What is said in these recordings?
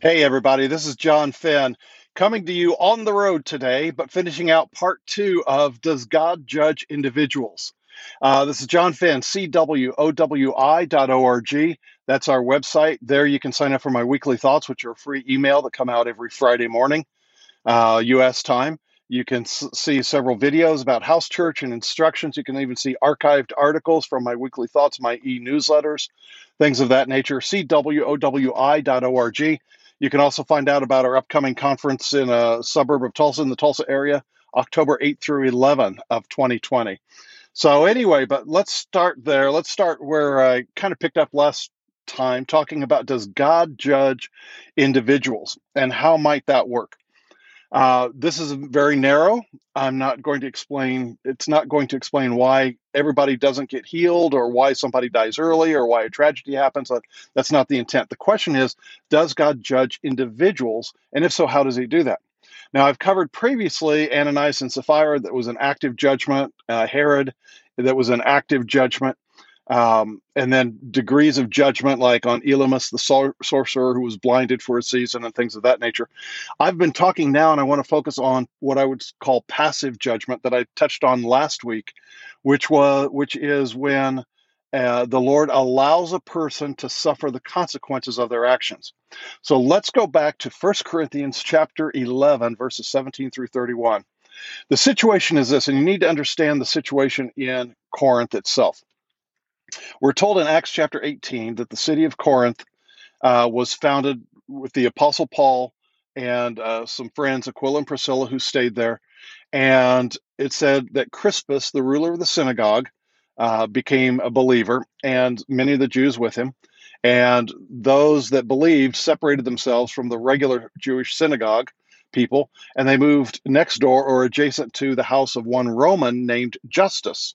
Hey, everybody, this is John Fenn coming to you on the road today, but finishing out part two of Does God Judge Individuals? Uh, this is John Fenn, CWOWI.org. That's our website. There you can sign up for my weekly thoughts, which are free email that come out every Friday morning, uh, U.S. time. You can s- see several videos about house church and instructions. You can even see archived articles from my weekly thoughts, my e newsletters, things of that nature. CWOWI.org. You can also find out about our upcoming conference in a suburb of Tulsa, in the Tulsa area, October 8th through 11 of 2020. So, anyway, but let's start there. Let's start where I kind of picked up last time, talking about does God judge individuals and how might that work? Uh, this is very narrow. I'm not going to explain, it's not going to explain why everybody doesn't get healed or why somebody dies early or why a tragedy happens. That's not the intent. The question is Does God judge individuals? And if so, how does he do that? Now, I've covered previously Ananias and Sapphira, that was an active judgment, uh, Herod, that was an active judgment um, and then degrees of judgment, like on Elymas, the sor- sorcerer who was blinded for a season, and things of that nature. I've been talking now, and I want to focus on what I would call passive judgment that I touched on last week, which was which is when uh, the Lord allows a person to suffer the consequences of their actions. So let's go back to First Corinthians chapter 11, verses 17 through 31. The situation is this, and you need to understand the situation in Corinth itself. We're told in Acts chapter 18 that the city of Corinth uh, was founded with the Apostle Paul and uh, some friends, Aquila and Priscilla, who stayed there. And it said that Crispus, the ruler of the synagogue, uh, became a believer, and many of the Jews with him. And those that believed separated themselves from the regular Jewish synagogue people, and they moved next door or adjacent to the house of one Roman named Justus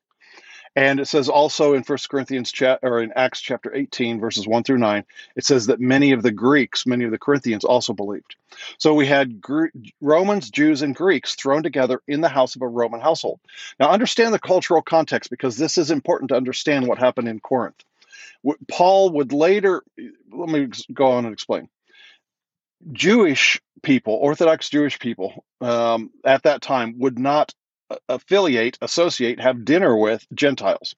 and it says also in First Corinthians chat or in Acts chapter 18, verses 1 through 9, it says that many of the Greeks, many of the Corinthians also believed. So we had Gre- Romans, Jews, and Greeks thrown together in the house of a Roman household. Now understand the cultural context because this is important to understand what happened in Corinth. Paul would later, let me go on and explain. Jewish people, Orthodox Jewish people, um, at that time would not affiliate, associate, have dinner with Gentiles.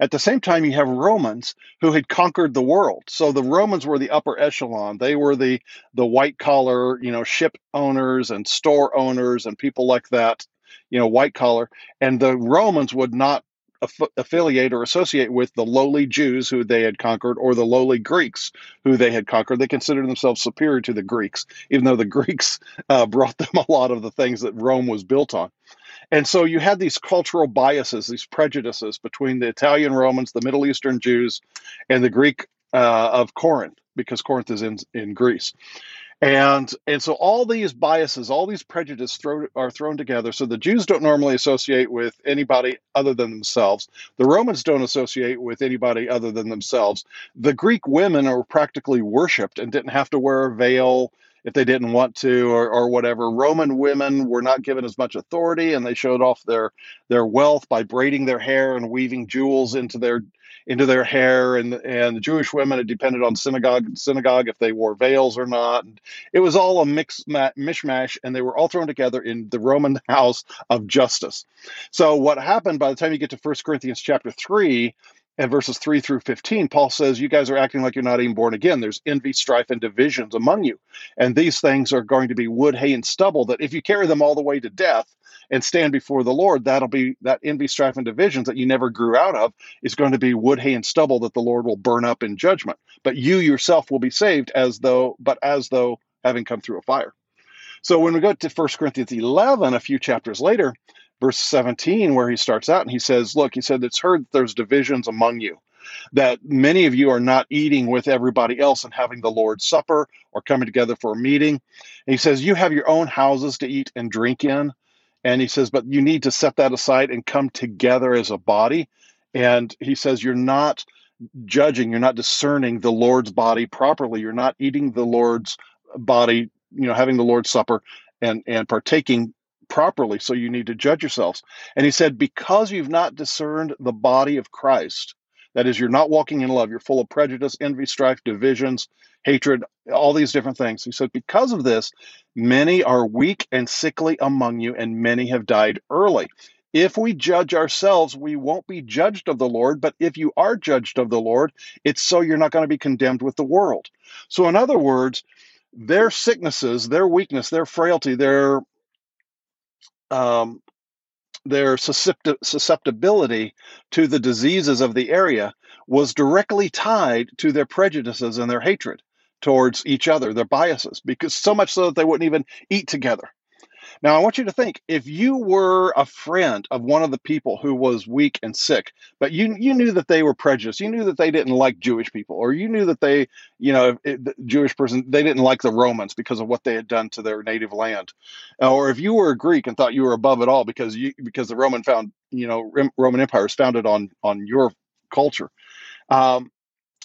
At the same time, you have Romans who had conquered the world. So the Romans were the upper echelon. They were the the white collar, you know, ship owners and store owners and people like that, you know, white collar. And the Romans would not aff- affiliate or associate with the lowly Jews who they had conquered or the lowly Greeks who they had conquered. They considered themselves superior to the Greeks, even though the Greeks uh, brought them a lot of the things that Rome was built on. And so you had these cultural biases, these prejudices between the Italian Romans, the Middle Eastern Jews, and the Greek uh, of Corinth, because Corinth is in, in Greece. And and so all these biases, all these prejudices throw, are thrown together. So the Jews don't normally associate with anybody other than themselves. The Romans don't associate with anybody other than themselves. The Greek women are practically worshipped and didn't have to wear a veil if they didn't want to or, or whatever. Roman women were not given as much authority and they showed off their their wealth by braiding their hair and weaving jewels into their into their hair and and the Jewish women it depended on synagogue synagogue if they wore veils or not. It was all a mix mishmash, and they were all thrown together in the Roman house of Justus. So what happened by the time you get to First Corinthians chapter three? And verses 3 through 15, Paul says, You guys are acting like you're not even born again. There's envy, strife, and divisions among you. And these things are going to be wood, hay, and stubble that if you carry them all the way to death and stand before the Lord, that'll be that envy, strife, and divisions that you never grew out of is going to be wood, hay, and stubble that the Lord will burn up in judgment. But you yourself will be saved as though, but as though having come through a fire. So when we go to 1 Corinthians 11, a few chapters later, verse 17, where he starts out and he says, Look, he said, it's heard that there's divisions among you, that many of you are not eating with everybody else and having the Lord's Supper or coming together for a meeting. And he says, You have your own houses to eat and drink in. And he says, But you need to set that aside and come together as a body. And he says, You're not judging, you're not discerning the Lord's body properly. You're not eating the Lord's body, you know, having the Lord's Supper and and partaking properly. So you need to judge yourselves. And he said, because you've not discerned the body of Christ, That is, you're not walking in love. You're full of prejudice, envy, strife, divisions, hatred, all these different things. He said, Because of this, many are weak and sickly among you, and many have died early. If we judge ourselves, we won't be judged of the Lord. But if you are judged of the Lord, it's so you're not going to be condemned with the world. So, in other words, their sicknesses, their weakness, their frailty, their um, their susceptibility to the diseases of the area was directly tied to their prejudices and their hatred towards each other, their biases, because so much so that they wouldn't even eat together. Now, I want you to think if you were a friend of one of the people who was weak and sick, but you you knew that they were prejudiced, you knew that they didn't like Jewish people, or you knew that they, you know, it, the Jewish person, they didn't like the Romans because of what they had done to their native land, or if you were a Greek and thought you were above it all because you because the Roman found, you know, Roman Empire is founded on on your culture, um,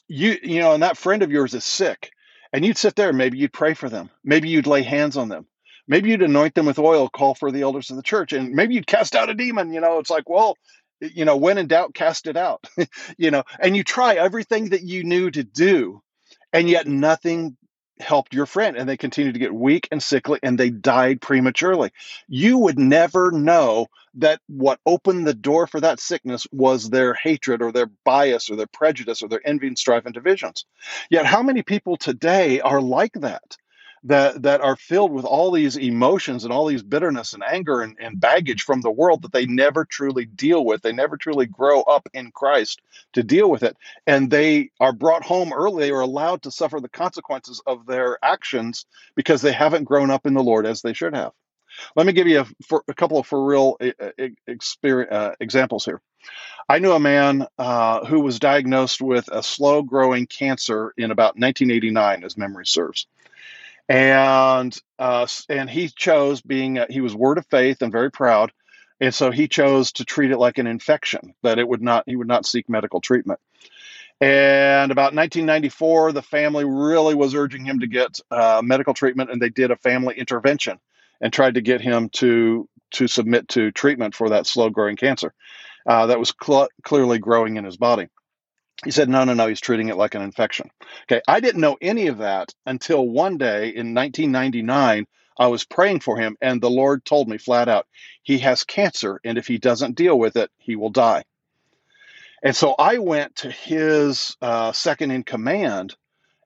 you you know, and that friend of yours is sick, and you'd sit there maybe you'd pray for them, maybe you'd lay hands on them maybe you'd anoint them with oil, call for the elders of the church, and maybe you'd cast out a demon. You know, it's like, well, you know, when in doubt, cast it out. you know, and you try everything that you knew to do, and yet nothing helped your friend and they continued to get weak and sickly and they died prematurely. You would never know that what opened the door for that sickness was their hatred or their bias or their prejudice or their envy and strife and divisions. Yet, how many people today are like that? That that are filled with all these emotions and all these bitterness and anger and, and baggage from the world that they never truly deal with. They never truly grow up in Christ to deal with it. And they are brought home early. They are allowed to suffer the consequences of their actions because they haven't grown up in the Lord as they should have. Let me give you a, for, a couple of for real experience, uh, examples here. I knew a man uh, who was diagnosed with a slow growing cancer in about 1989, as memory serves and uh, and he chose being he was word of faith and very proud, and so he chose to treat it like an infection that it would not he would not seek medical treatment. And about 1994, the family really was urging him to get uh, medical treatment, and they did a family intervention and tried to get him to to submit to treatment for that slow growing cancer uh, that was cl- clearly growing in his body. He said, no, no, no, he's treating it like an infection. Okay, I didn't know any of that until one day in 1999. I was praying for him, and the Lord told me flat out, he has cancer, and if he doesn't deal with it, he will die. And so I went to his uh, second in command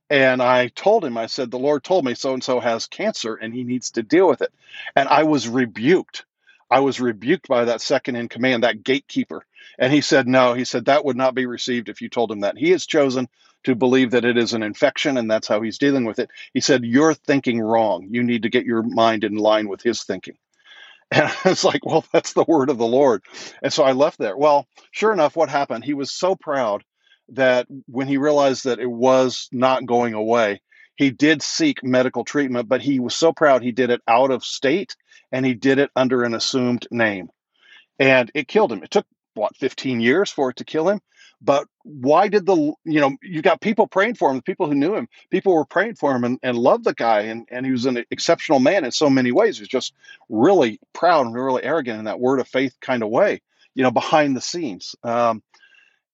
and I told him, I said, the Lord told me so and so has cancer and he needs to deal with it. And I was rebuked. I was rebuked by that second in command, that gatekeeper. And he said, No, he said, that would not be received if you told him that. He has chosen to believe that it is an infection and that's how he's dealing with it. He said, You're thinking wrong. You need to get your mind in line with his thinking. And it's like, Well, that's the word of the Lord. And so I left there. Well, sure enough, what happened? He was so proud that when he realized that it was not going away, he did seek medical treatment, but he was so proud he did it out of state and he did it under an assumed name. And it killed him. It took what 15 years for it to kill him? But why did the you know you got people praying for him people who knew him people were praying for him and, and loved the guy and, and he was an exceptional man in so many ways. He was just really proud and really arrogant in that word of faith kind of way you know behind the scenes. Um,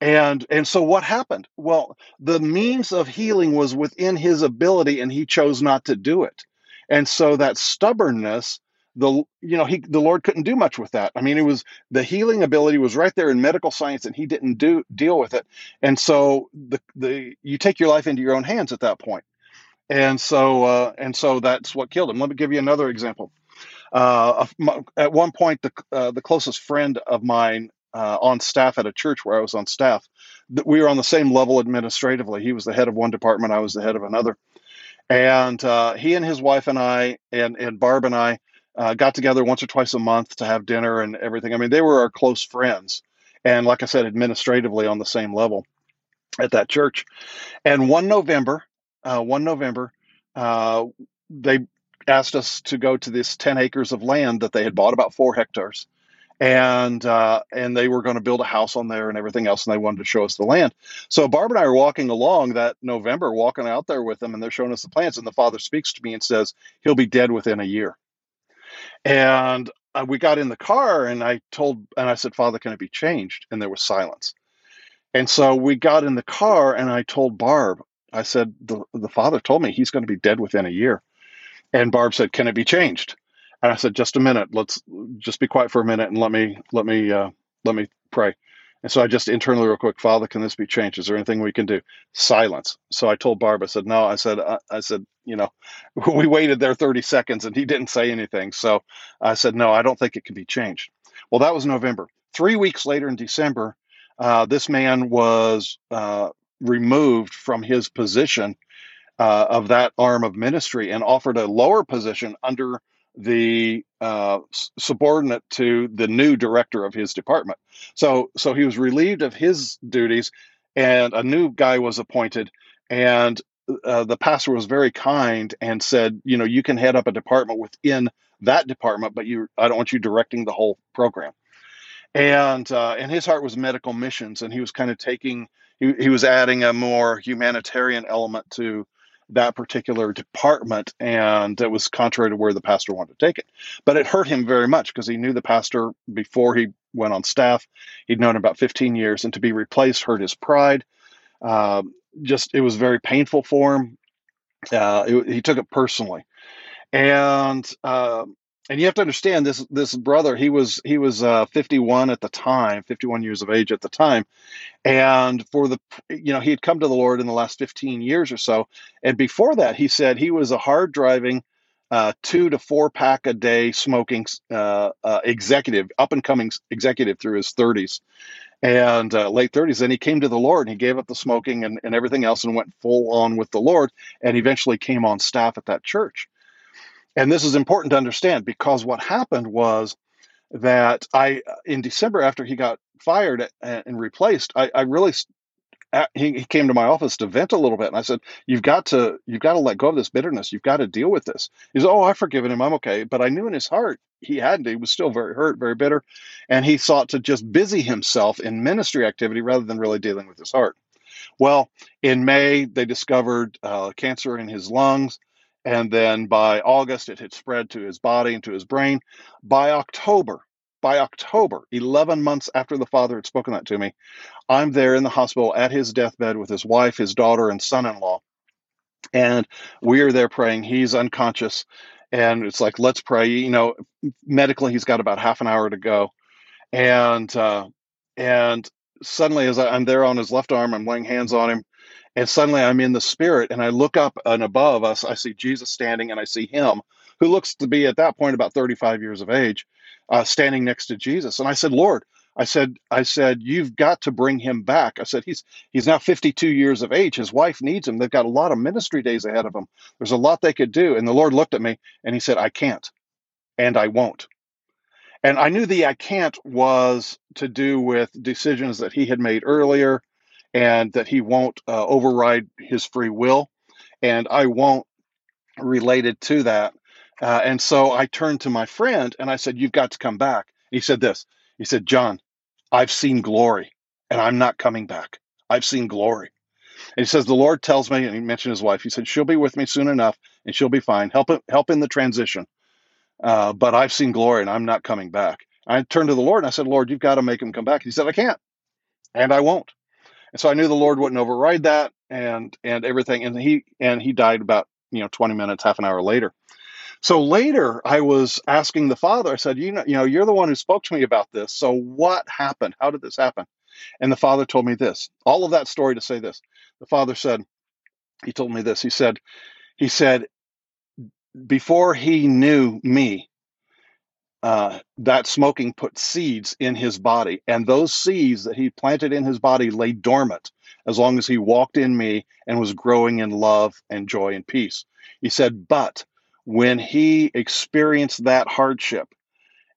and and so what happened? Well the means of healing was within his ability and he chose not to do it. And so that stubbornness the you know he the lord couldn't do much with that. I mean it was the healing ability was right there in medical science and he didn't do deal with it. And so the the you take your life into your own hands at that point. And so uh, and so that's what killed him. Let me give you another example. Uh, at one point the uh, the closest friend of mine uh, on staff at a church where I was on staff, we were on the same level administratively. He was the head of one department, I was the head of another, and uh, he and his wife and I and and Barb and I uh, got together once or twice a month to have dinner and everything. I mean, they were our close friends. And like I said, administratively on the same level at that church. And one November, uh, one November, uh, they asked us to go to this 10 acres of land that they had bought, about four hectares. And uh, and they were going to build a house on there and everything else, and they wanted to show us the land. So Barb and I are walking along that November, walking out there with them, and they're showing us the plans. And the father speaks to me and says, "He'll be dead within a year." And uh, we got in the car, and I told, and I said, Father, can it be changed? And there was silence. And so we got in the car, and I told Barb, I said, the, the father told me he's going to be dead within a year. And Barb said, "Can it be changed?" And I said, "Just a minute. Let's just be quiet for a minute and let me let me uh, let me pray." And so I just internally, real quick, Father, can this be changed? Is there anything we can do? Silence. So I told Barb, I said, "No." I said, I, I said, you know, we waited there 30 seconds and he didn't say anything. So I said, "No, I don't think it can be changed." Well, that was November. Three weeks later in December, uh, this man was uh, removed from his position uh, of that arm of ministry and offered a lower position under the uh, subordinate to the new director of his department. So, so he was relieved of his duties, and a new guy was appointed. And uh, the pastor was very kind and said, you know, you can head up a department within that department, but you, I don't want you directing the whole program. And uh, and his heart was medical missions, and he was kind of taking, he, he was adding a more humanitarian element to that particular department, and it was contrary to where the pastor wanted to take it. But it hurt him very much because he knew the pastor before he went on staff. He'd known about 15 years, and to be replaced hurt his pride. Uh, just it was very painful for him. Uh, it, he took it personally, and uh, and you have to understand this this brother. He was he was uh, 51 at the time, 51 years of age at the time, and for the you know he had come to the lord in the last 15 years or so and before that he said he was a hard driving uh, two to four pack a day smoking uh, uh, executive up and coming executive through his 30s and uh, late 30s and he came to the lord and he gave up the smoking and, and everything else and went full on with the lord and eventually came on staff at that church. And this is important to understand because what happened was that I, in December, after he got fired and replaced, I, I really he, he came to my office to vent a little bit, and I said, "You've got to you've got to let go of this bitterness. You've got to deal with this." He said, "Oh, I've forgiven him. I'm okay." But I knew in his heart he hadn't. He was still very hurt, very bitter, and he sought to just busy himself in ministry activity rather than really dealing with his heart. Well, in May, they discovered uh, cancer in his lungs. And then by August, it had spread to his body and to his brain. By October, by October, 11 months after the father had spoken that to me, I'm there in the hospital at his deathbed with his wife, his daughter, and son in law. And we are there praying. He's unconscious. And it's like, let's pray. You know, medically, he's got about half an hour to go. And, uh, and suddenly, as I'm there on his left arm, I'm laying hands on him and suddenly I'm in the spirit and I look up and above us, I see Jesus standing and I see him, who looks to be at that point about 35 years of age, uh, standing next to Jesus. And I said, Lord, I said, I said, you've got to bring him back. I said, he's he's now 52 years of age. His wife needs him. They've got a lot of ministry days ahead of them. There's a lot they could do. And the Lord looked at me and he said, I can't and I won't. And I knew the I can't was to do with decisions that he had made earlier and that he won't uh, override his free will. And I won't related to that. Uh, and so I turned to my friend and I said, You've got to come back. He said this He said, John, I've seen glory and I'm not coming back. I've seen glory. And he says, The Lord tells me, and he mentioned his wife, he said, She'll be with me soon enough and she'll be fine. Help, help in the transition. Uh, but I've seen glory and I'm not coming back. I turned to the Lord and I said, Lord, you've got to make him come back. He said, I can't. And I won't. And so I knew the Lord wouldn't override that and and everything. And he and he died about you know 20 minutes, half an hour later. So later, I was asking the father. I said, "You know, you know, you're the one who spoke to me about this. So what happened? How did this happen?" And the father told me this. All of that story to say this. The father said, he told me this. He said, he said, before he knew me, uh, that smoking put seeds in his body. And those seeds that he planted in his body lay dormant as long as he walked in me and was growing in love and joy and peace. He said, but when he experienced that hardship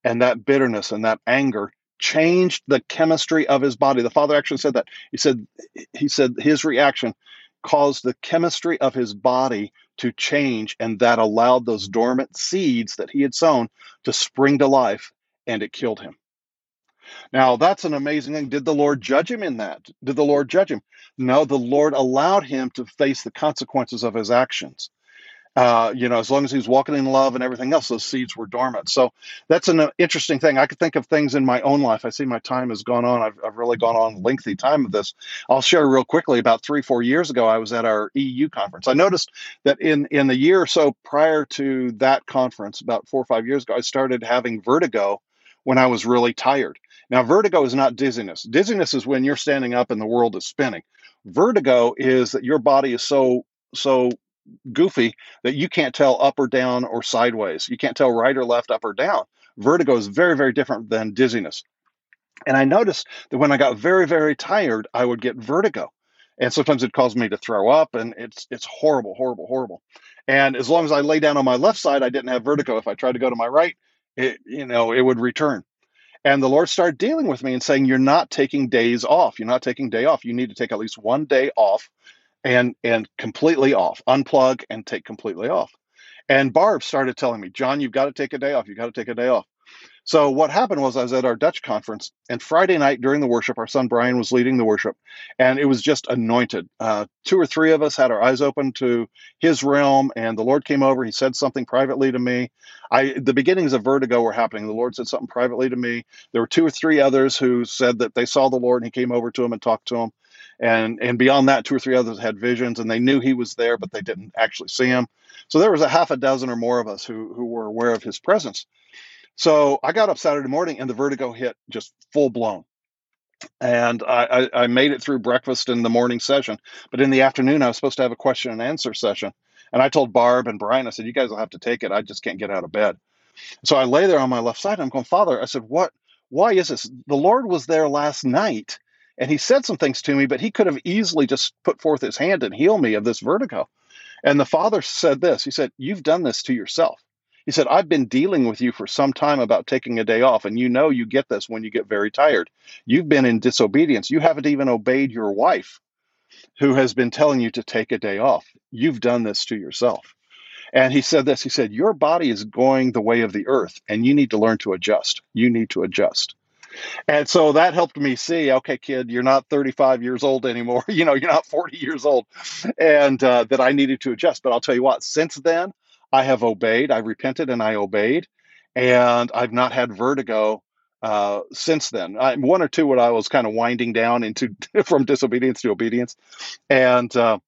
and that bitterness and that anger, changed the chemistry of his body. The father actually said that. He said he said his reaction caused the chemistry of his body to change, and that allowed those dormant seeds that he had sown to spring to life, and it killed him. Now, that's an amazing thing. Did the Lord judge him in that? Did the Lord judge him? No, the Lord allowed him to face the consequences of his actions. Uh, you know, as long as he was walking in love and everything else, those seeds were dormant. So that's an uh, interesting thing. I could think of things in my own life. I see my time has gone on. I've, I've really gone on lengthy time of this. I'll share real quickly. About three, four years ago, I was at our EU conference. I noticed that in in the year or so prior to that conference, about four or five years ago, I started having vertigo when I was really tired. Now, vertigo is not dizziness. Dizziness is when you're standing up and the world is spinning. Vertigo is that your body is so so goofy that you can't tell up or down or sideways. You can't tell right or left, up or down. Vertigo is very, very different than dizziness. And I noticed that when I got very, very tired, I would get vertigo. And sometimes it caused me to throw up, and it's it's horrible, horrible, horrible. And as long as I lay down on my left side, I didn't have vertigo. If I tried to go to my right, it you know it would return. And the Lord started dealing with me and saying, You're not taking days off. You're not taking day off. You need to take at least one day off and and completely off, unplug and take completely off. And Barb started telling me, John, you've got to take a day off. You've got to take a day off. So what happened was I was at our Dutch conference, and Friday night during the worship, our son Brian was leading the worship, and it was just anointed. Uh, two or three of us had our eyes open to His realm, and the Lord came over. He said something privately to me. I the beginnings of vertigo were happening. The Lord said something privately to me. There were two or three others who said that they saw the Lord, and He came over to them and talked to them. And and beyond that, two or three others had visions, and they knew He was there, but they didn't actually see Him. So there was a half a dozen or more of us who who were aware of His presence. So I got up Saturday morning and the vertigo hit just full blown. And I, I, I, made it through breakfast in the morning session. But in the afternoon, I was supposed to have a question and answer session. And I told Barb and Brian, I said, You guys will have to take it. I just can't get out of bed. So I lay there on my left side. I'm going, Father, I said, What? Why is this? The Lord was there last night and he said some things to me, but he could have easily just put forth his hand and heal me of this vertigo. And the Father said this He said, You've done this to yourself. He said, I've been dealing with you for some time about taking a day off, and you know you get this when you get very tired. You've been in disobedience. You haven't even obeyed your wife, who has been telling you to take a day off. You've done this to yourself. And he said this He said, Your body is going the way of the earth, and you need to learn to adjust. You need to adjust. And so that helped me see, okay, kid, you're not 35 years old anymore. You know, you're not 40 years old, and uh, that I needed to adjust. But I'll tell you what, since then, I have obeyed. I repented and I obeyed, and I've not had vertigo uh, since then. I, one or two when I was kind of winding down into from disobedience to obedience, and uh,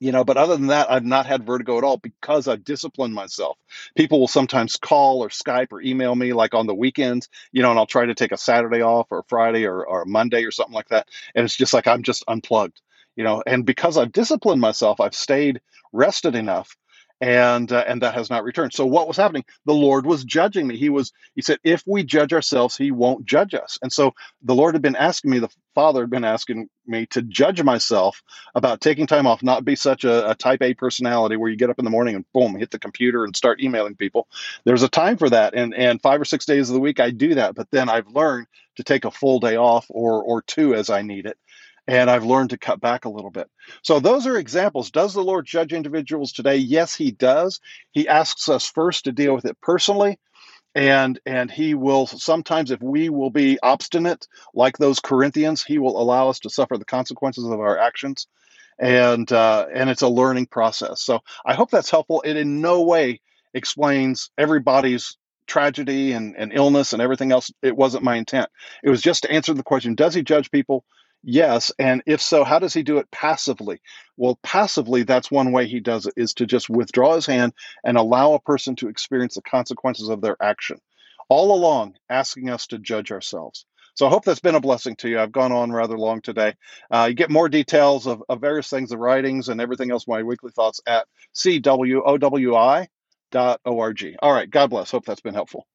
you know, but other than that, I've not had vertigo at all because I've disciplined myself. People will sometimes call or Skype or email me like on the weekends, you know, and I'll try to take a Saturday off or Friday or, or Monday or something like that, and it's just like I'm just unplugged, you know. And because I've disciplined myself, I've stayed rested enough and uh, and that has not returned. So what was happening? The lord was judging me. He was he said if we judge ourselves he won't judge us. And so the lord had been asking me the father had been asking me to judge myself about taking time off not be such a, a type a personality where you get up in the morning and boom hit the computer and start emailing people. There's a time for that and and five or six days of the week i do that but then i've learned to take a full day off or or two as i need it and I've learned to cut back a little bit. So those are examples. Does the Lord judge individuals today? Yes, he does. He asks us first to deal with it personally. And and he will sometimes, if we will be obstinate, like those Corinthians, he will allow us to suffer the consequences of our actions, and uh, and it's a learning process. So I hope that's helpful. It in no way explains everybody's tragedy and, and illness and everything else. It wasn't my intent. It was just to answer the question: Does he judge people? Yes. And if so, how does he do it passively? Well, passively, that's one way he does it is to just withdraw his hand and allow a person to experience the consequences of their action, all along asking us to judge ourselves. So I hope that's been a blessing to you. I've gone on rather long today. Uh, you get more details of, of various things, the writings and everything else, my weekly thoughts at cwowi.org. All right. God bless. Hope that's been helpful.